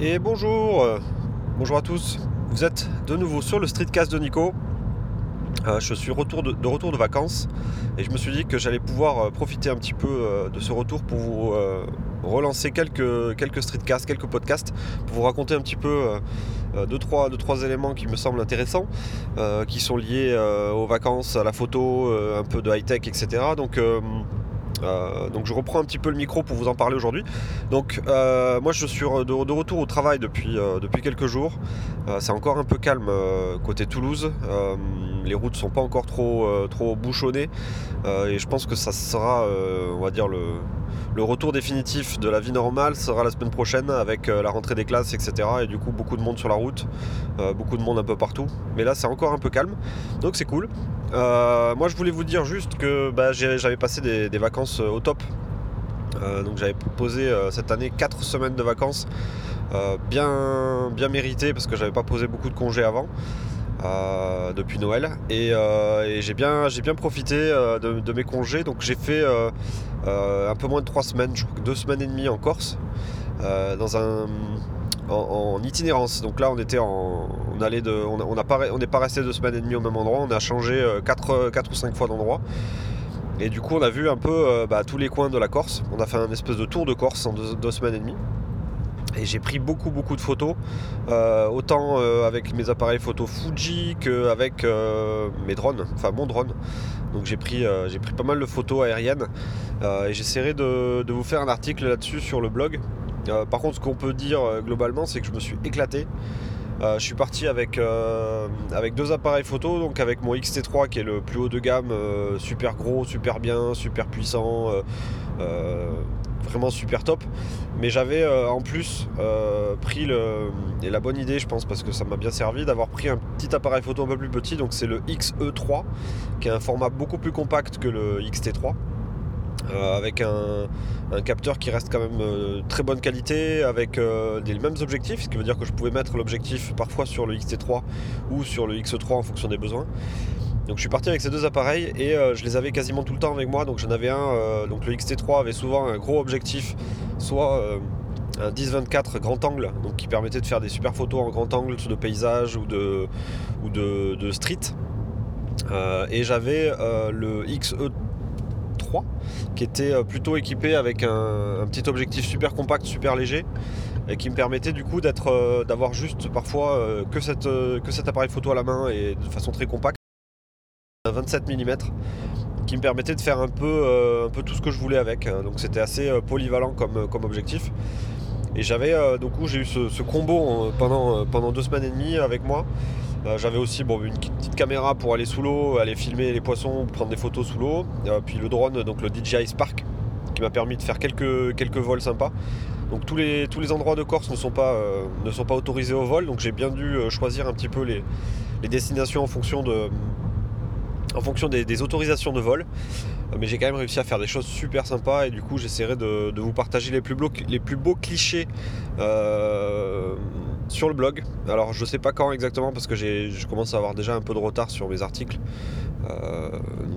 Et bonjour, bonjour à tous. Vous êtes de nouveau sur le streetcast de Nico. Euh, je suis de, retour de vacances et je me suis dit que j'allais pouvoir euh, profiter un petit peu euh, de ce retour pour vous relancer quelques, quelques streetcasts, quelques podcasts, pour vous raconter un petit peu deux, trois, deux, trois éléments qui me semblent intéressants, qui sont liés aux vacances, à la photo, un peu de high-tech, etc. Donc, euh, donc je reprends un petit peu le micro pour vous en parler aujourd'hui. Donc euh, moi je suis de, retour au travail depuis, euh, depuis quelques jours. C'est encore un peu calme côté Toulouse. Les routes sont pas encore trop, trop bouchonnées. Et je pense que ça sera, on va dire, le, le retour définitif de la vie normale sera la semaine prochaine avec euh, la rentrée des classes, etc. Et du coup beaucoup de monde sur la route, euh, beaucoup de monde un peu partout. Mais là c'est encore un peu calme. Donc c'est cool. Euh, moi je voulais vous dire juste que bah, j'avais passé des, vacances au top. Donc j'avais posé cette année 4 semaines de vacances bien, bien méritées parce que j'avais pas posé beaucoup de congés avant. Euh, depuis Noël et, euh, j'ai bien, profité euh, de, mes congés donc j'ai fait un peu moins de 3 semaines, je crois que 2 semaines et demie en Corse dans un, en, itinérance. Donc là, on était en, on allait de, on on n'est pas resté deux semaines et demie au même endroit. On a changé 4, ou 5 fois d'endroit. Et du coup, on a vu un peu bah, tous les coins de la Corse. On a fait un espèce de tour de Corse en deux, deux semaines et demie. Et j'ai pris beaucoup beaucoup de photos, euh, autant euh, avec mes appareils photo Fuji qu'avec euh, mes drones, enfin mon drone. Donc j'ai pris, euh, j'ai pris pas mal de photos aériennes et j'essaierai de, de vous faire un article là-dessus sur le blog. Par contre, ce qu'on peut dire globalement, c'est que je me suis éclaté. Je suis parti avec, avec deux appareils photo, donc avec mon XT3 qui est le plus haut de gamme, super gros, super bien, super puissant, vraiment super top. Mais j'avais euh, en plus euh, pris le, et la bonne idée, je pense, parce que ça m'a bien servi, d'avoir pris un petit appareil photo un peu plus petit, donc c'est le XE3, qui est un format beaucoup plus compact que le XT3. euh, avec un, un capteur qui reste quand même très bonne qualité, avec des mêmes objectifs, ce qui veut dire que je pouvais mettre l'objectif parfois sur le XT3 ou sur le XE3 en fonction des besoins. Donc je suis parti avec ces deux appareils et euh, je les avais quasiment tout le temps avec moi. Donc j'en avais un, euh, donc le XT3 avait souvent un gros objectif, soit euh, un 10-24 grand angle, donc qui permettait de faire des super photos en grand angle de paysage ou de, ou de, street. Euh, et j'avais le XE3 qui était plutôt équipé avec un, un petit objectif super compact, super léger et qui me permettait du coup d'être, d'avoir juste parfois que, cette, que cet appareil photo à la main et de façon très compacte, 27 mm qui me permettait de faire un peu, euh, un peu tout ce que je voulais avec. hein. Donc c'était assez euh, polyvalent comme, comme objectif. Et j'avais, euh, du j'ai eu ce, combo en- pendant, euh, deux semaines et demie avec moi. Euh, j'avais aussi une petite caméra pour aller sous l'eau, aller filmer les poissons, prendre des photos sous l'eau. Euh, puis le drone, donc le DJI Spark, qui m'a permis de faire quelques, vols sympas. Donc tous les, tous les endroits de Corse ne sont pas, euh, autorisés au vol, donc j'ai bien dû euh, choisir un petit peu les destinations en fonction, de, en fonction des, autorisations de vol. Euh, Mais j'ai quand même réussi à faire des choses super sympas et du coup j'essaierai de, vous partager les plus, beaux, clichés euh, sur le blog. Alors je sais pas quand exactement parce que je commence à avoir déjà un peu de retard sur mes articles. Euh,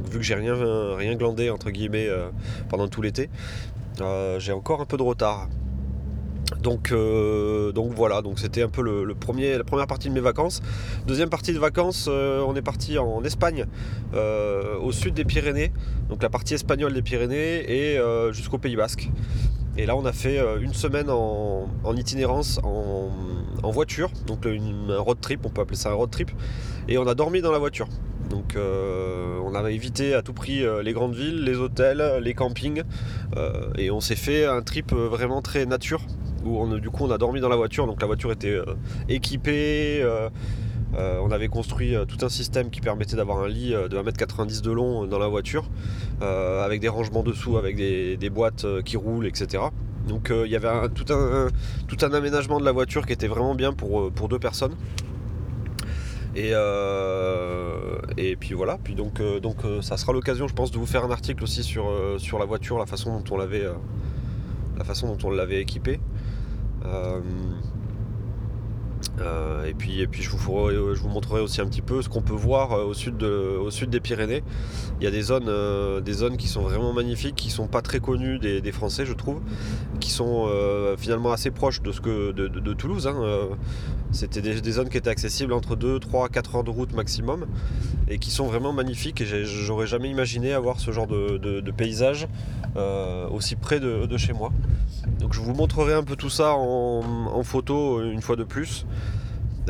vu que j'ai rien, glandé entre guillemets pendant tout l'été, j'ai encore un peu de retard. Donc, euh, donc voilà, c'était un peu le, premier, la première partie de mes vacances. Deuxième partie de vacances, euh, on est parti en Espagne, euh, au sud des Pyrénées, donc la partie espagnole des Pyrénées et jusqu'au Pays Basque. Et là, on a fait une semaine en, itinérance en, voiture, donc un road trip, on peut appeler ça un road trip, et on a dormi dans la voiture. Donc on avait évité à tout prix les grandes villes, les hôtels, les campings, et on s'est fait un trip vraiment très nature, du coup on a dormi dans la voiture, donc la voiture était euh, équipée, euh, euh, on avait construit tout un système qui permettait d'avoir un lit de 1m90 de long dans la voiture, avec des rangements dessous, avec des, boîtes qui roulent, etc. Donc il y avait tout, un, aménagement de la voiture qui était vraiment bien pour, deux personnes. Et, puis voilà, puis donc, ça sera l'occasion je pense de vous faire un article aussi sur, la voiture, la façon dont on l'avait équipée. Euh, euh, et, puis, et puis je vous, je vous montrerai aussi un petit peu ce qu'on peut voir euh, au sud, de- au sud des Pyrénées. Il y a des zones, des zones qui sont vraiment magnifiques, qui sont pas très connues des, des Français, je trouve, qui sont finalement assez proches de, ce que, de, Toulouse. Hein, C'était des, zones qui étaient accessibles entre 2, 3, 4 heures de route maximum et qui sont vraiment magnifiques. Et j'aurais jamais imaginé avoir ce genre de, paysage aussi près de, chez moi. Donc je vous montrerai un peu tout ça en photo une fois de plus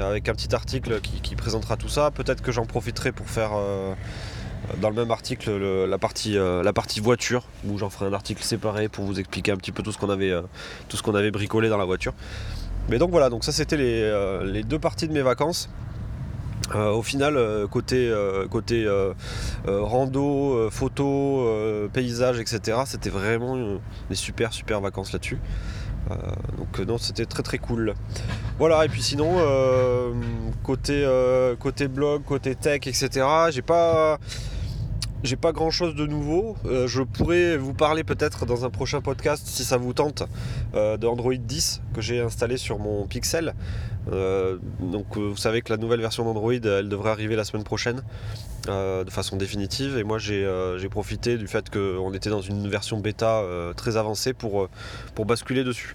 avec un petit article qui, présentera tout ça. Peut-être que j'en profiterai pour faire euh, dans le même article la, partie, euh, la partie voiture, où j'en ferai un article séparé pour vous expliquer un petit peu tout ce qu'on avait, euh, tout ce qu'on avait bricolé dans la voiture. Mais donc voilà, donc ça c'était les, deux parties de mes vacances. au final, côté, côté rando, photo, paysage, etc., c'était vraiment des super super vacances là-dessus. Euh, donc euh, non, c'était très très cool. Voilà, et puis sinon, euh, côté, côté blog, côté tech, etc., j'ai pas j'ai pas grand chose de nouveau. je pourrais vous parler peut-être dans un prochain podcast, si ça vous tente, de Android 10 que j'ai installé sur mon Pixel. donc vous savez que la nouvelle version d'Android, elle devrait arriver la semaine prochaine. Euh, de façon définitive. Et moi, euh, j'ai profité du fait qu'on était dans une version bêta euh, très avancée pour, pour basculer dessus.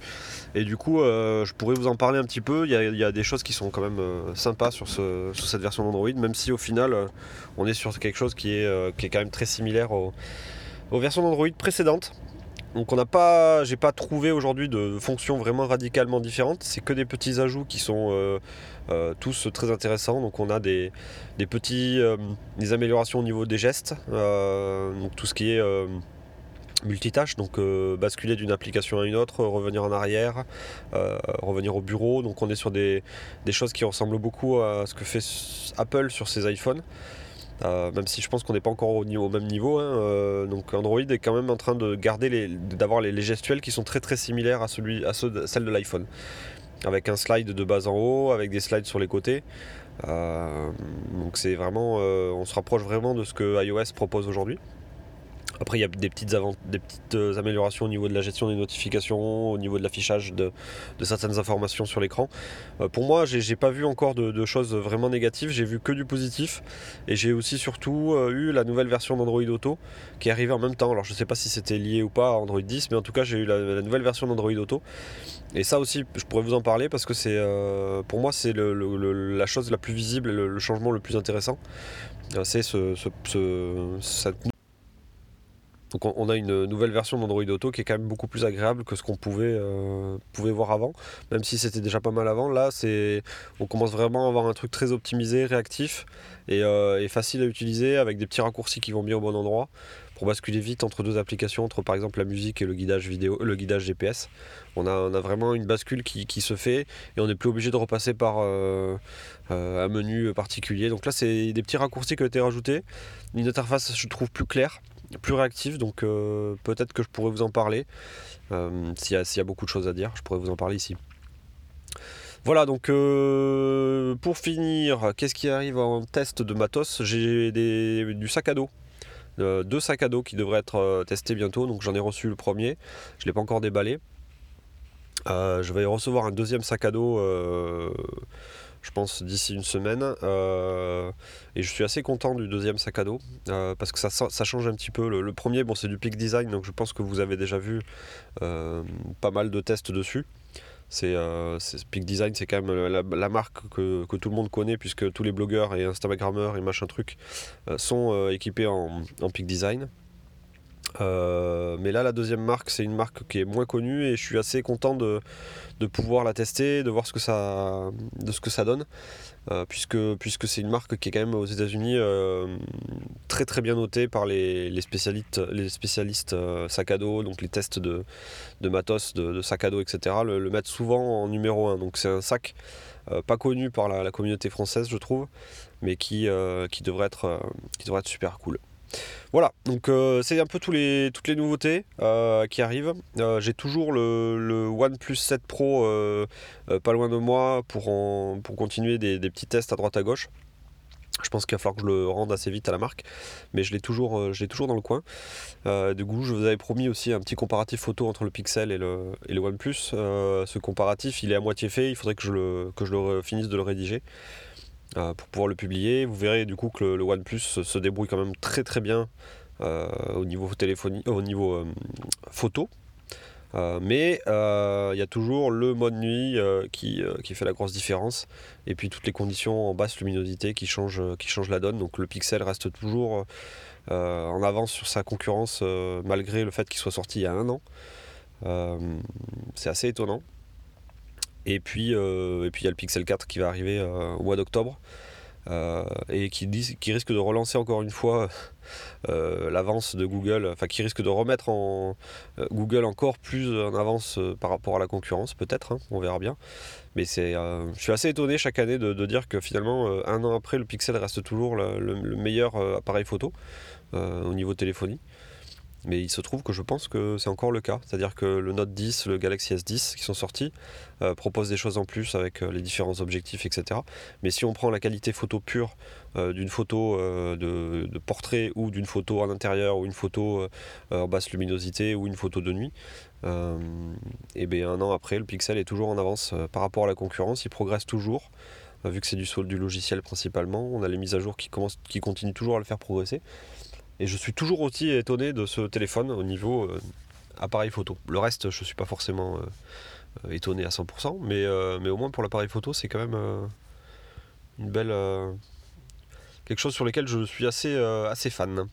Et du coup, je pourrais vous en parler un petit peu. Il y a, des choses qui sont quand même sympas sur, ce, sur cette version d'Android, même si au final, on est sur quelque chose qui est, qui est quand même très similaire aux, versions d'Android précédentes. Donc on n'a pas, j'ai pas trouvé aujourd'hui de fonctions vraiment radicalement différentes. C'est que des petits ajouts qui sont euh, euh, tous très intéressants. Donc on a des, petits, euh, des améliorations au niveau des gestes. donc tout ce qui est multitâche, donc basculer d'une application à une autre, revenir en arrière, revenir au bureau. Donc on est sur des, choses qui ressemblent beaucoup à ce que fait Apple sur ses iPhones. Euh, même si je pense qu'on n'est pas encore au, même niveau. Hein, euh, donc Android est quand même en train de garder d'avoir les, gestuels qui sont très très similaires à, celui, ceux celles de l'iPhone. Avec un slide de bas en haut, avec des slides sur les côtés. Euh, donc c'est vraiment, on se rapproche vraiment de ce que iOS propose aujourd'hui. Après, il y a des petites, euh, améliorations au niveau de la gestion des notifications, au niveau de l'affichage de, certaines informations sur l'écran. Euh, pour moi, j'ai pas vu encore de, choses vraiment négatives, j'ai vu que du positif. Et j'ai aussi surtout euh, eu la nouvelle version d'Android Auto qui est arrivée en même temps. Alors, je ne sais pas si c'était lié ou pas à Android 10, mais en tout cas, j'ai eu la, nouvelle version d'Android Auto. Et ça aussi, je pourrais vous en parler parce que pour moi, c'est la chose la plus visible et le, changement le plus intéressant. c'est ce, donc on a une nouvelle version d'Android Auto qui est quand même beaucoup plus agréable que ce qu'on pouvait, euh, voir avant, même si c'était déjà pas mal avant. Là, on commence vraiment à avoir un truc très optimisé, réactif et, euh, facile à utiliser avec des petits raccourcis qui vont bien au bon endroit pour basculer vite entre deux applications, entre par exemple la musique et le guidage vidéo, le guidage GPS. On a, a vraiment une bascule qui, se fait et on n'est plus obligé de repasser par euh, un menu particulier. Donc là, c'est des petits raccourcis qui ont été rajoutés, une interface je trouve plus claire plus réactif, donc euh, peut-être que je pourrais vous en parler. Euh, s'il y, a beaucoup de choses à dire, je pourrais vous en parler ici. Voilà, donc euh, pour finir, qu'est-ce qui arrive en test de matos? J'ai du sac à dos. deux sacs à dos qui devraient être testés bientôt, donc j'en ai reçu le premier, je ne l'ai pas encore déballé. je vais recevoir un deuxième sac à dos je pense, d'ici une semaine. Euh, et je suis assez content du deuxième sac à dos euh, parce que ça, change un petit peu. Le, premier, bon, c'est du Peak Design, donc je pense que vous avez déjà vu euh, pas mal de tests dessus. C'est Peak Design, c'est quand même la, marque que, que, tout le monde connaît puisque tous les blogueurs et Instagrammeurs et machin truc sont équipés en, en Peak Design. Euh, mais là, la deuxième marque, c'est une marque qui est moins connue et je suis assez content de, pouvoir la tester, de voir ce que ça, de ce que ça donne, euh, puisque, puisque c'est une marque qui est quand même aux États-Unis euh, très très bien notée par les, spécialistes, les spécialistes sac à dos, donc les tests de, matos, de, sac à dos, etc. Le, mettent souvent en numéro 1. Donc c'est un sac pas connu par la, communauté française, je trouve, mais qui, qui, devrait être, qui devrait être super cool. Voilà, donc euh, c'est un peu toutes les nouveautés euh, qui arrivent. Euh, j'ai toujours le, OnePlus 7 Pro pas loin de moi pour, continuer des, petits tests à droite à gauche. Je pense qu'il va falloir que je le rende assez vite à la marque, mais je l'ai toujours, dans le coin. du coup, je vous avais promis aussi un petit comparatif photo entre le Pixel et le, et le OnePlus. ce comparatif, il est à moitié fait, il faudrait que je, le, que je le finisse de le rédiger. Euh, pour pouvoir le publier. Vous verrez du coup que le, OnePlus se débrouille quand même très très bien euh, au niveau téléphonie, au niveau euh, photo. mais il y a toujours le mode nuit qui, qui, fait la grosse différence. Et puis toutes les conditions en basse luminosité qui changent, qui changent la donne. Donc le pixel reste toujours en avance sur sa concurrence malgré le fait qu'il soit sorti il y a un an. C'est assez étonnant. Et puis, et puis il y a le Pixel 4 qui va arriver au mois d'octobre. Euh, et qui, qui risque de relancer encore une fois euh, l'avance de Google, enfin qui risque de remettre en euh, Google encore plus en avance par rapport à la concurrence, peut-être, hein, on verra bien. Mais je suis assez étonné chaque année de, dire que finalement, un an après, le Pixel reste toujours le meilleur appareil photo au niveau téléphonie. Mais il se trouve que je pense que c'est encore le cas. C'est-à-dire que le Note 10, le Galaxy S10 qui sont sortis euh, proposent des choses en plus avec euh, les différents objectifs, etc. Mais si on prend la qualité photo pure euh, d'une photo de, portrait ou d'une photo en intérieur ou une photo en basse luminosité ou une photo de nuit, et bien un an après, le Pixel est toujours en avance par rapport à la concurrence. Il progresse toujours vu que c'est du, du logiciel principalement. On a les mises à jour qui, commencent, qui continuent toujours à le faire progresser. Et je suis toujours aussi étonné de ce téléphone au niveau euh, appareil photo. Le reste, je ne suis pas forcément euh, euh, étonné à 100%, mais, mais au moins pour l'appareil photo, c'est quand même une belle. quelque chose sur lequel je suis assez, assez fan.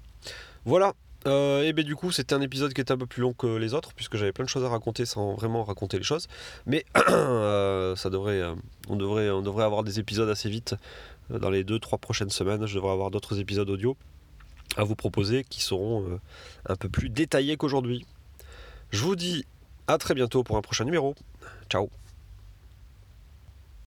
Voilà, et bien du coup, c'était un épisode qui était un peu plus long que les autres, puisque j'avais plein de choses à raconter sans vraiment raconter les choses. Mais ça devrait, on, devrait, on devrait avoir des épisodes assez vite. Dans les 2-3 prochaines semaines, je devrais avoir d'autres épisodes audio à vous proposer qui seront euh, un peu plus détaillés qu'aujourd'hui. Je vous dis à très bientôt pour un prochain numéro. Ciao